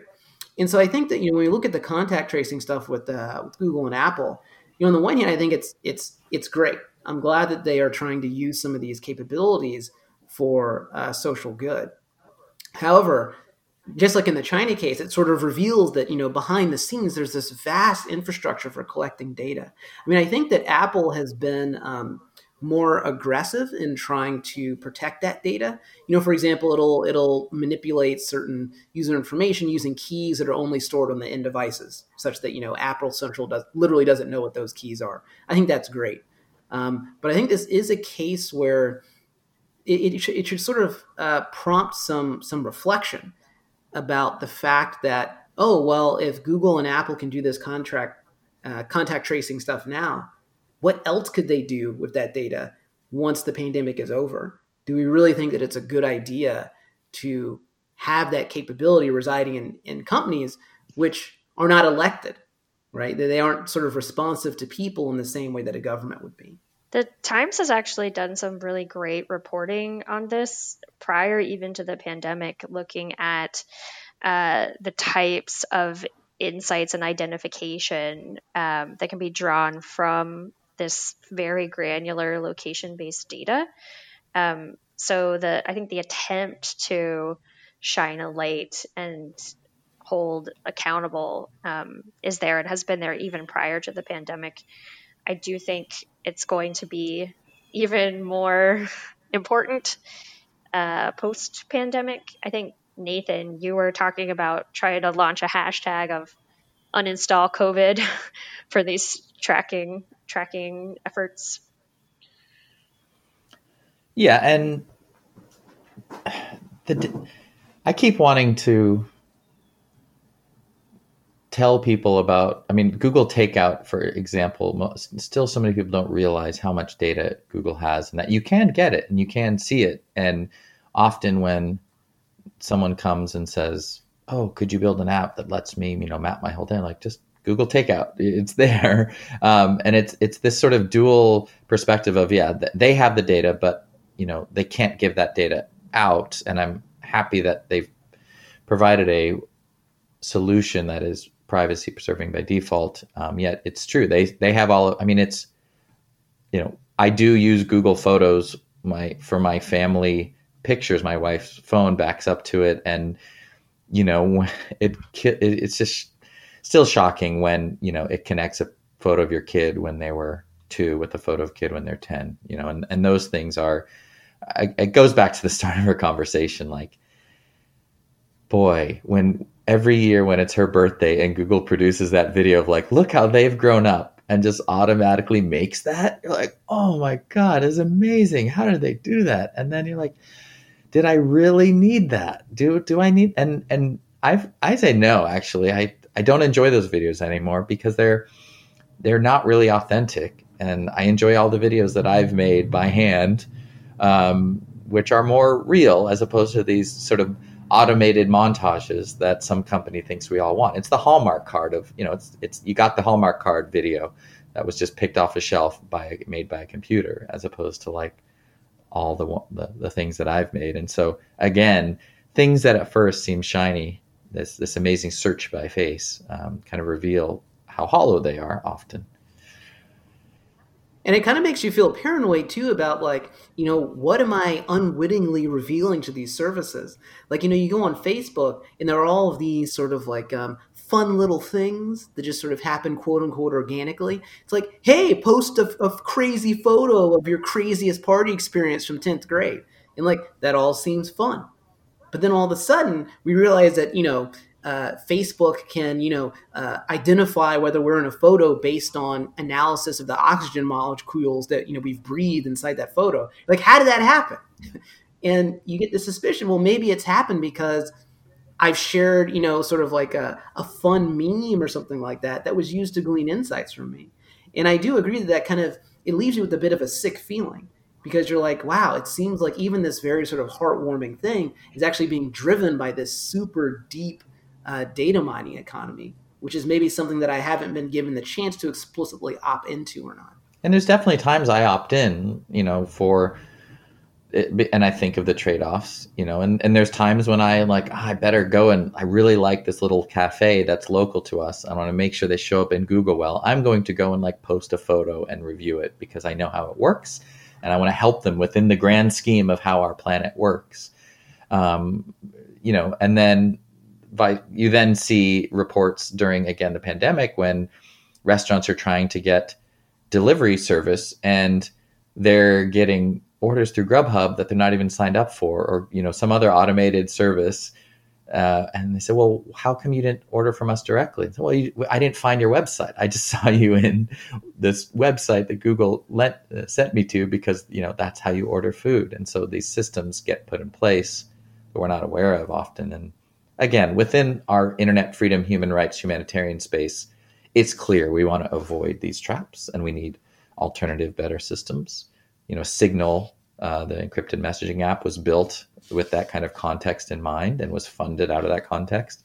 And so I think that you know when you look at the contact tracing stuff with uh, with Google and Apple, you know, on the one hand, I think it's it's it's great. I'm glad that they are trying to use some of these capabilities for uh, social good. However, just like in the China case, it sort of reveals that you know behind the scenes there's this vast infrastructure for collecting data. I mean, I think that Apple has been um, more aggressive in trying to protect that data. You know, for example, it'll it'll manipulate certain user information using keys that are only stored on the end devices, such that you know Apple Central does literally doesn't know what those keys are. I think that's great. Um, but I think this is a case where it, it, should, it should, sort of uh, prompt some some reflection about the fact that oh well, if Google and Apple can do this contract uh, contact tracing stuff now, what else could they do with that data once the pandemic is over? Do we really think that it's a good idea to have that capability residing in, in companies which are not elected? right? They aren't sort of responsive to people in the same way that a government would be. The Times has actually done some really great reporting on this prior even to the pandemic, looking at uh, the types of insights and identification um, that can be drawn from this very granular location based data. Um, so the I think the attempt to shine a light and hold accountable um, is there and has been there even prior to the pandemic. I do think it's going to be even more important uh, post pandemic. I think, Nathan, you were talking about trying to launch a hashtag of uninstall COVID for these tracking tracking efforts. Yeah, and the I keep wanting to tell people about i mean google takeout for example most, still so many people don't realize how much data google has and that you can get it and you can see it and often when someone comes and says oh could you build an app that lets me you know map my whole day like just google takeout it's there um, and it's it's this sort of dual perspective of yeah they have the data but you know they can't give that data out and i'm happy that they've provided a solution that is privacy preserving by default. Um, yet it's true they they have all. I mean, it's you know I do use Google Photos my for my family pictures. My wife's phone backs up to it, and you know, it it's just still shocking when you know it connects a photo of your kid when they were two with a photo of kid when they're 10 you know and, and those things are it goes back to the start of our conversation like boy when every year when it's her birthday and google produces that video of like look how they've grown up and just automatically makes that you're like oh my god it's amazing. How did they do that? And then you're like did i really need that? Do do i need and and i i say no actually. I i don't enjoy those videos anymore because they're they're not really authentic. And I enjoy all the videos that I've made by hand, um, which are more real as opposed to these sort of automated montages that some company thinks we all want. It's the Hallmark card of, you know, it's it's you got the Hallmark card video that was just picked off a shelf by made by a computer as opposed to like all the, the the things that I've made. And so again, things that at first seem shiny, this this amazing search by face, um, kind of reveal how hollow they are often. And it kind of makes you feel paranoid too about like, you know, what am I unwittingly revealing to these services? Like, you know, you go on Facebook and there are all of these sort of like um, fun little things that just sort of happen, quote unquote, organically. It's like, hey, post a, a crazy photo of your craziest party experience from 10th grade. And like, that all seems fun. But then all of a sudden, we realize that, you know, uh, Facebook can, you know, uh, identify whether we're in a photo based on analysis of the oxygen molecules that you know we've breathed inside that photo. Like, how did that happen? and you get the suspicion, well, maybe it's happened because I've shared, you know, sort of like a, a fun meme or something like that that was used to glean insights from me. And I do agree that that kind of it leaves you with a bit of a sick feeling because you're like, wow, it seems like even this very sort of heartwarming thing is actually being driven by this super deep uh, data mining economy, which is maybe something that I haven't been given the chance to explicitly opt into or not. And there's definitely times I opt in, you know, for, it, and I think of the trade offs, you know, and, and there's times when I like, oh, I better go and I really like this little cafe that's local to us. I want to make sure they show up in Google well. I'm going to go and like post a photo and review it because I know how it works and I want to help them within the grand scheme of how our planet works. Um, you know, and then by you then see reports during again the pandemic when restaurants are trying to get delivery service and they're getting orders through Grubhub that they're not even signed up for, or you know some other automated service. Uh, and they said, "Well, how come you didn't order from us directly?" Said, well, you, I didn't find your website. I just saw you in this website that Google let uh, sent me to because you know that's how you order food. And so these systems get put in place that we're not aware of often, and again, within our internet freedom, human rights, humanitarian space, it's clear we want to avoid these traps and we need alternative, better systems. You know, Signal, uh, the encrypted messaging app, was built with that kind of context in mind and was funded out of that context,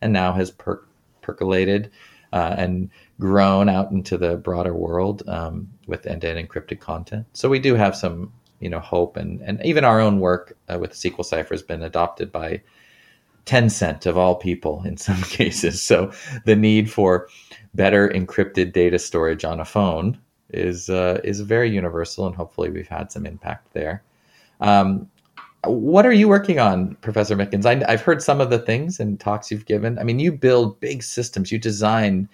and now has per- percolated uh, and grown out into the broader world um, with end-to-end encrypted content. So we do have some, you know, hope, and and even our own work uh, with SQL Cipher has been adopted by Tencent of all people in some cases. So the need for better encrypted data storage on a phone is uh, is very universal, and hopefully we've had some impact there. Um, what are you working on, Professor Mickens? I, have heard some of the things and talks you've given. I mean, you build big systems. You design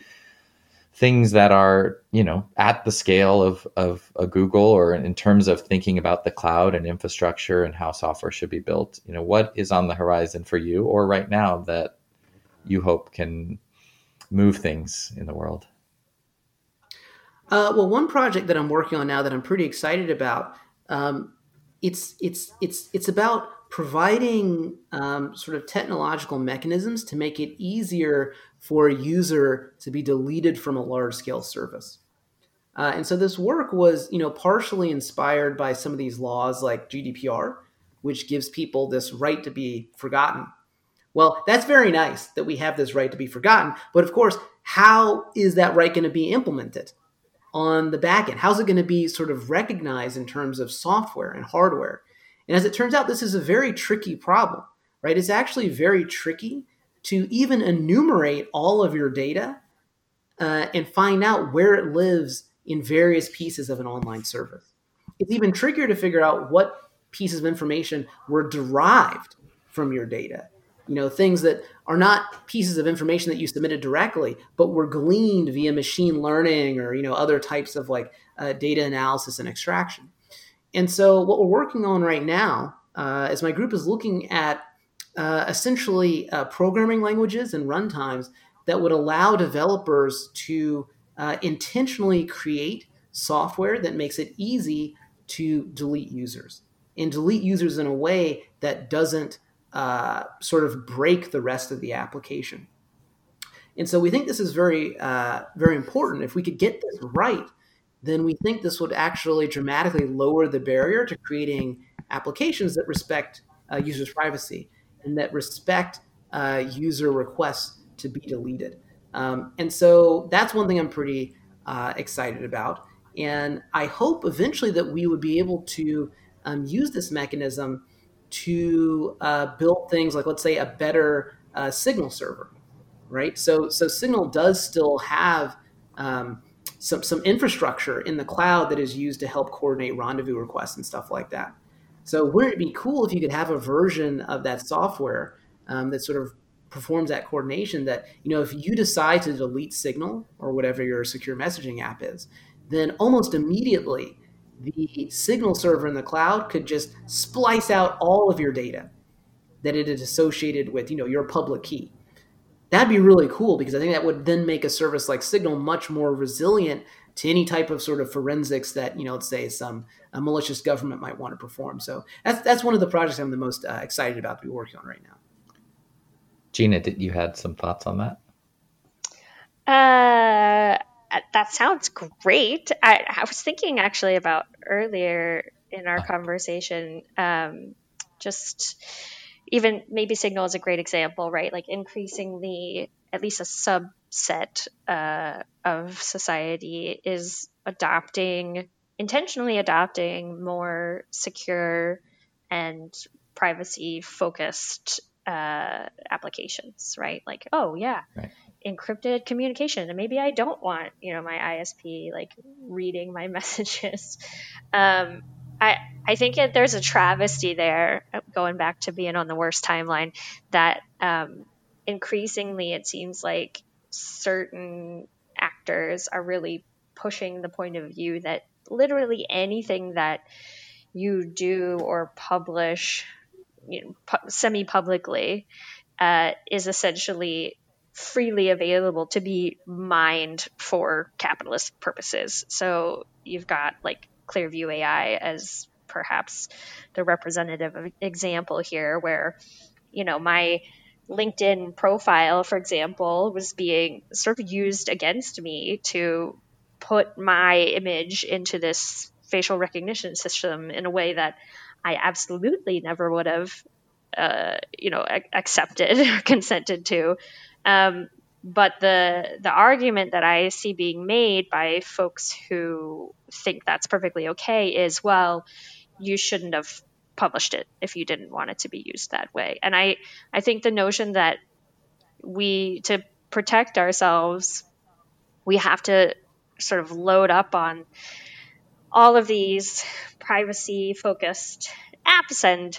things that are you know at the scale of of a Google or in terms of thinking about the cloud and infrastructure and how software should be built. You know what is on the horizon for you or right now that you hope can move things in the world. Uh, well, one project that I'm working on now that I'm pretty excited about. Um, it's it's it's it's about providing um, sort of technological mechanisms to make it easier for a user to be deleted from a large scale service. Uh, and so this work was, you know, partially inspired by some of these laws like GDPR, which gives people this right to be forgotten. Well, that's very nice that we have this right to be forgotten, but of course, how is that right going to be implemented on the back end? How's it going to be sort of recognized in terms of software and hardware? And as it turns out, this is a very tricky problem, right? It's actually very tricky to even enumerate all of your data uh, and find out where it lives in various pieces of an online service. It's even trickier to figure out what pieces of information were derived from your data. You know, things that are not pieces of information that you submitted directly, but were gleaned via machine learning or, you know, other types of like uh, data analysis and extraction. And so what we're working on right now uh, is my group is looking at uh, essentially uh, programming languages and runtimes that would allow developers to uh, intentionally create software that makes it easy to delete users and delete users in a way that doesn't uh, sort of break the rest of the application. And so we think this is very, uh, very important. If we could get this right, then we think this would actually dramatically lower the barrier to creating applications that respect uh, users' privacy and that respect uh, user requests to be deleted. Um, and so that's one thing I'm pretty uh, excited about. And I hope eventually that we would be able to um, use this mechanism to uh, build things like, let's say, a better uh, Signal server, right? So, so Signal does still have um, some some infrastructure in the cloud that is used to help coordinate rendezvous requests and stuff like that. So, wouldn't it be cool if you could have a version of that software um, that sort of performs that coordination? That you know, if you decide to delete Signal or whatever your secure messaging app is, then almost immediately the signal server in the cloud could just splice out all of your data that it is associated with, you know, your public key. That'd be really cool because I think that would then make a service like Signal much more resilient to any type of sort of forensics that, you know, let's say some a malicious government might want to perform. So that's that's one of the projects I'm the most uh, excited about to be working on right now. Gina, did you had some thoughts on that? Uh, uh, that sounds great. I, I, was thinking actually about earlier in our conversation, um, just even maybe Signal is a great example, right? Like increasing the at least a subset uh, of society is adopting intentionally adopting more secure and privacy focused uh, applications, right? Like, oh yeah, right encrypted communication. And maybe i don't want you know my isp like reading my messages. Um, i i think it, there's a travesty there going back to being on the worst timeline that um, increasingly it seems like certain actors are really pushing the point of view that literally anything that you do or publish you know, pu- semi-publicly uh, is essentially freely available to be mined for capitalist purposes. So you've got like Clearview AI as perhaps the representative example here, where, you know, my LinkedIn profile, for example, was being sort of used against me to put my image into this facial recognition system in a way that I absolutely never would have, uh, you know, accepted or consented to. Um, but the the argument that I see being made by folks who think that's perfectly okay is, well, you shouldn't have published it if you didn't want it to be used that way. And I I think the notion that we to protect ourselves, we have to sort of load up on all of these privacy focused apps and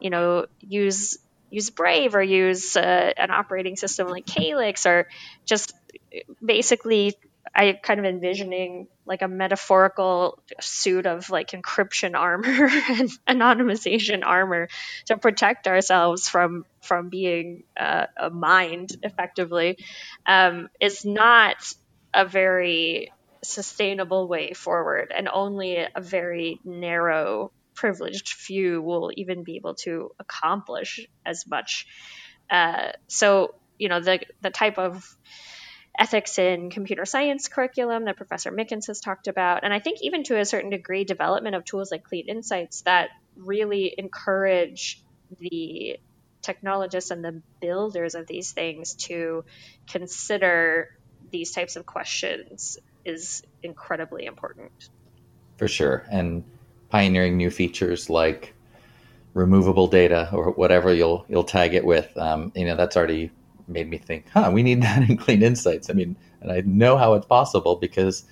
you know use use Brave or use uh, an operating system like Calyx or just basically I kind of envisioning like a metaphorical suit of like encryption armor and anonymization armor to protect ourselves from from being uh, a mined effectively um, is not a very sustainable way forward and only a very narrow privileged few will even be able to accomplish as much. Uh, so, you know, the the type of ethics in computer science curriculum that Professor Mickens has talked about, and I think even to a certain degree, development of tools like Clean Insights that really encourage the technologists and the builders of these things to consider these types of questions is incredibly important. For sure. And pioneering new features like removable data or whatever you'll you'll tag it with. Um, you know, that's already made me think, huh, we need that in Clean Insights. I mean, and I know how it's possible because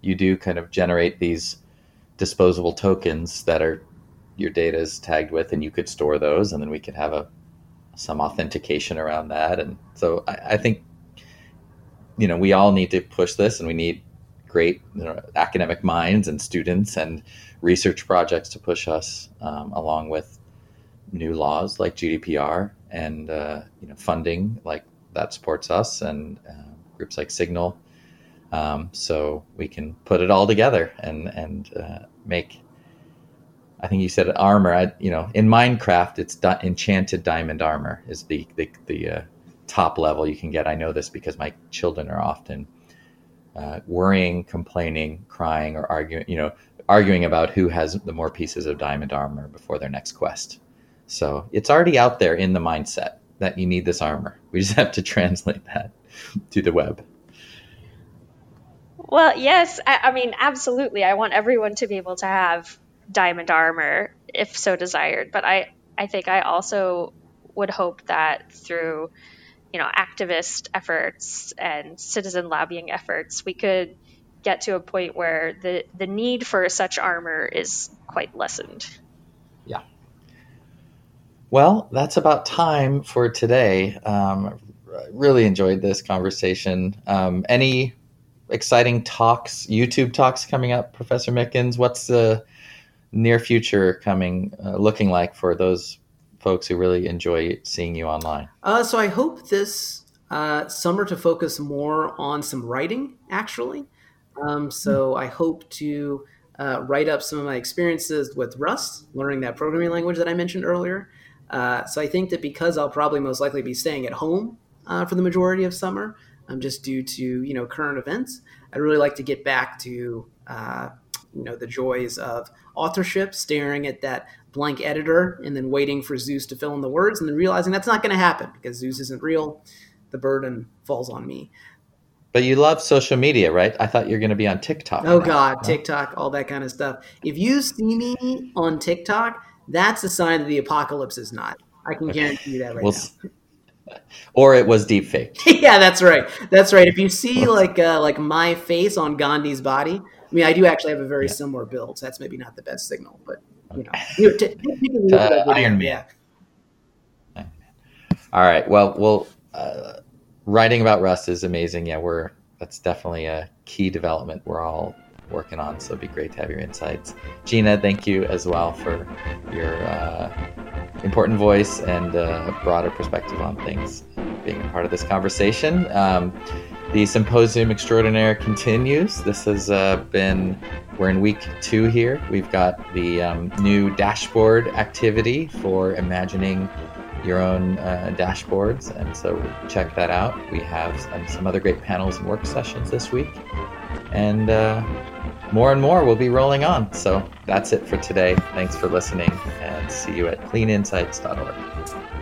you do kind of generate these disposable tokens that are your data is tagged with, and you could store those, and then we could have a some authentication around that. And so I, I think, you know, we all need to push this and we need great you know, academic minds and students and research projects to push us um, along with new laws like GDPR and uh, you know funding like that supports us and uh, groups like Signal. Um, so we can put it all together and and uh, make. I think you said armor. I, you know, in Minecraft, it's di- enchanted diamond armor is the the, the uh, top level you can get. I know this because my children are often uh, worrying, complaining, crying, or arguing. You know, arguing about who has the more pieces of diamond armor before their next quest. So it's already out there in the mindset that you need this armor. We just have to translate that to the web. Well, yes, I, I, mean, absolutely. I want everyone to be able to have diamond armor if so desired. But I, I think I also would hope that through, you know, activist efforts and citizen lobbying efforts, we could get to a point where the, the need for such armor is quite lessened. Yeah. Well, that's about time for today. Um, really enjoyed this conversation. Um, any exciting talks, YouTube talks coming up, Professor Mickens? What's the near future coming, uh, looking like for those folks who really enjoy seeing you online? Uh, so I hope this uh, summer to focus more on some writing, actually. Um, so I hope to uh, write up some of my experiences with Rust, learning that programming language that I mentioned earlier. Uh, so I think that because I'll probably most likely be staying at home uh, for the majority of summer, um, just due to you know current events, I'd really like to get back to uh, you know the joys of authorship, staring at that blank editor, and then waiting for Zeus to fill in the words, and then realizing that's not going to happen because Zeus isn't real. The burden falls on me. But you love social media, right? I thought you're going to be on TikTok. Oh now. God, TikTok, all that kind of stuff. If you see me on TikTok, that's a sign that the apocalypse is not. I can guarantee you that right now. Or it was deep fake. yeah, that's right. That's right. If you see like uh, like my face on Gandhi's body, I mean, I do actually have a very yeah. similar build, so that's maybe not the best signal, but you know, you know uh, Iron Man. Yeah. All right. Well, well, uh, writing about Rust is amazing. Yeah, we're that's definitely a key development we're all working on. So it'd be great to have your insights. Gina, thank you as well for your uh, important voice and uh, broader perspective on things, being a part of this conversation. Um, the symposium extraordinaire continues. This has uh, been, we're in week two here. We've got the um, new dashboard activity for imagining your own uh, dashboards. And so check that out. We have some, some other great panels and work sessions this week. And uh, more and more will be rolling on. So that's it for today. Thanks for listening and see you at cleaninsights.org.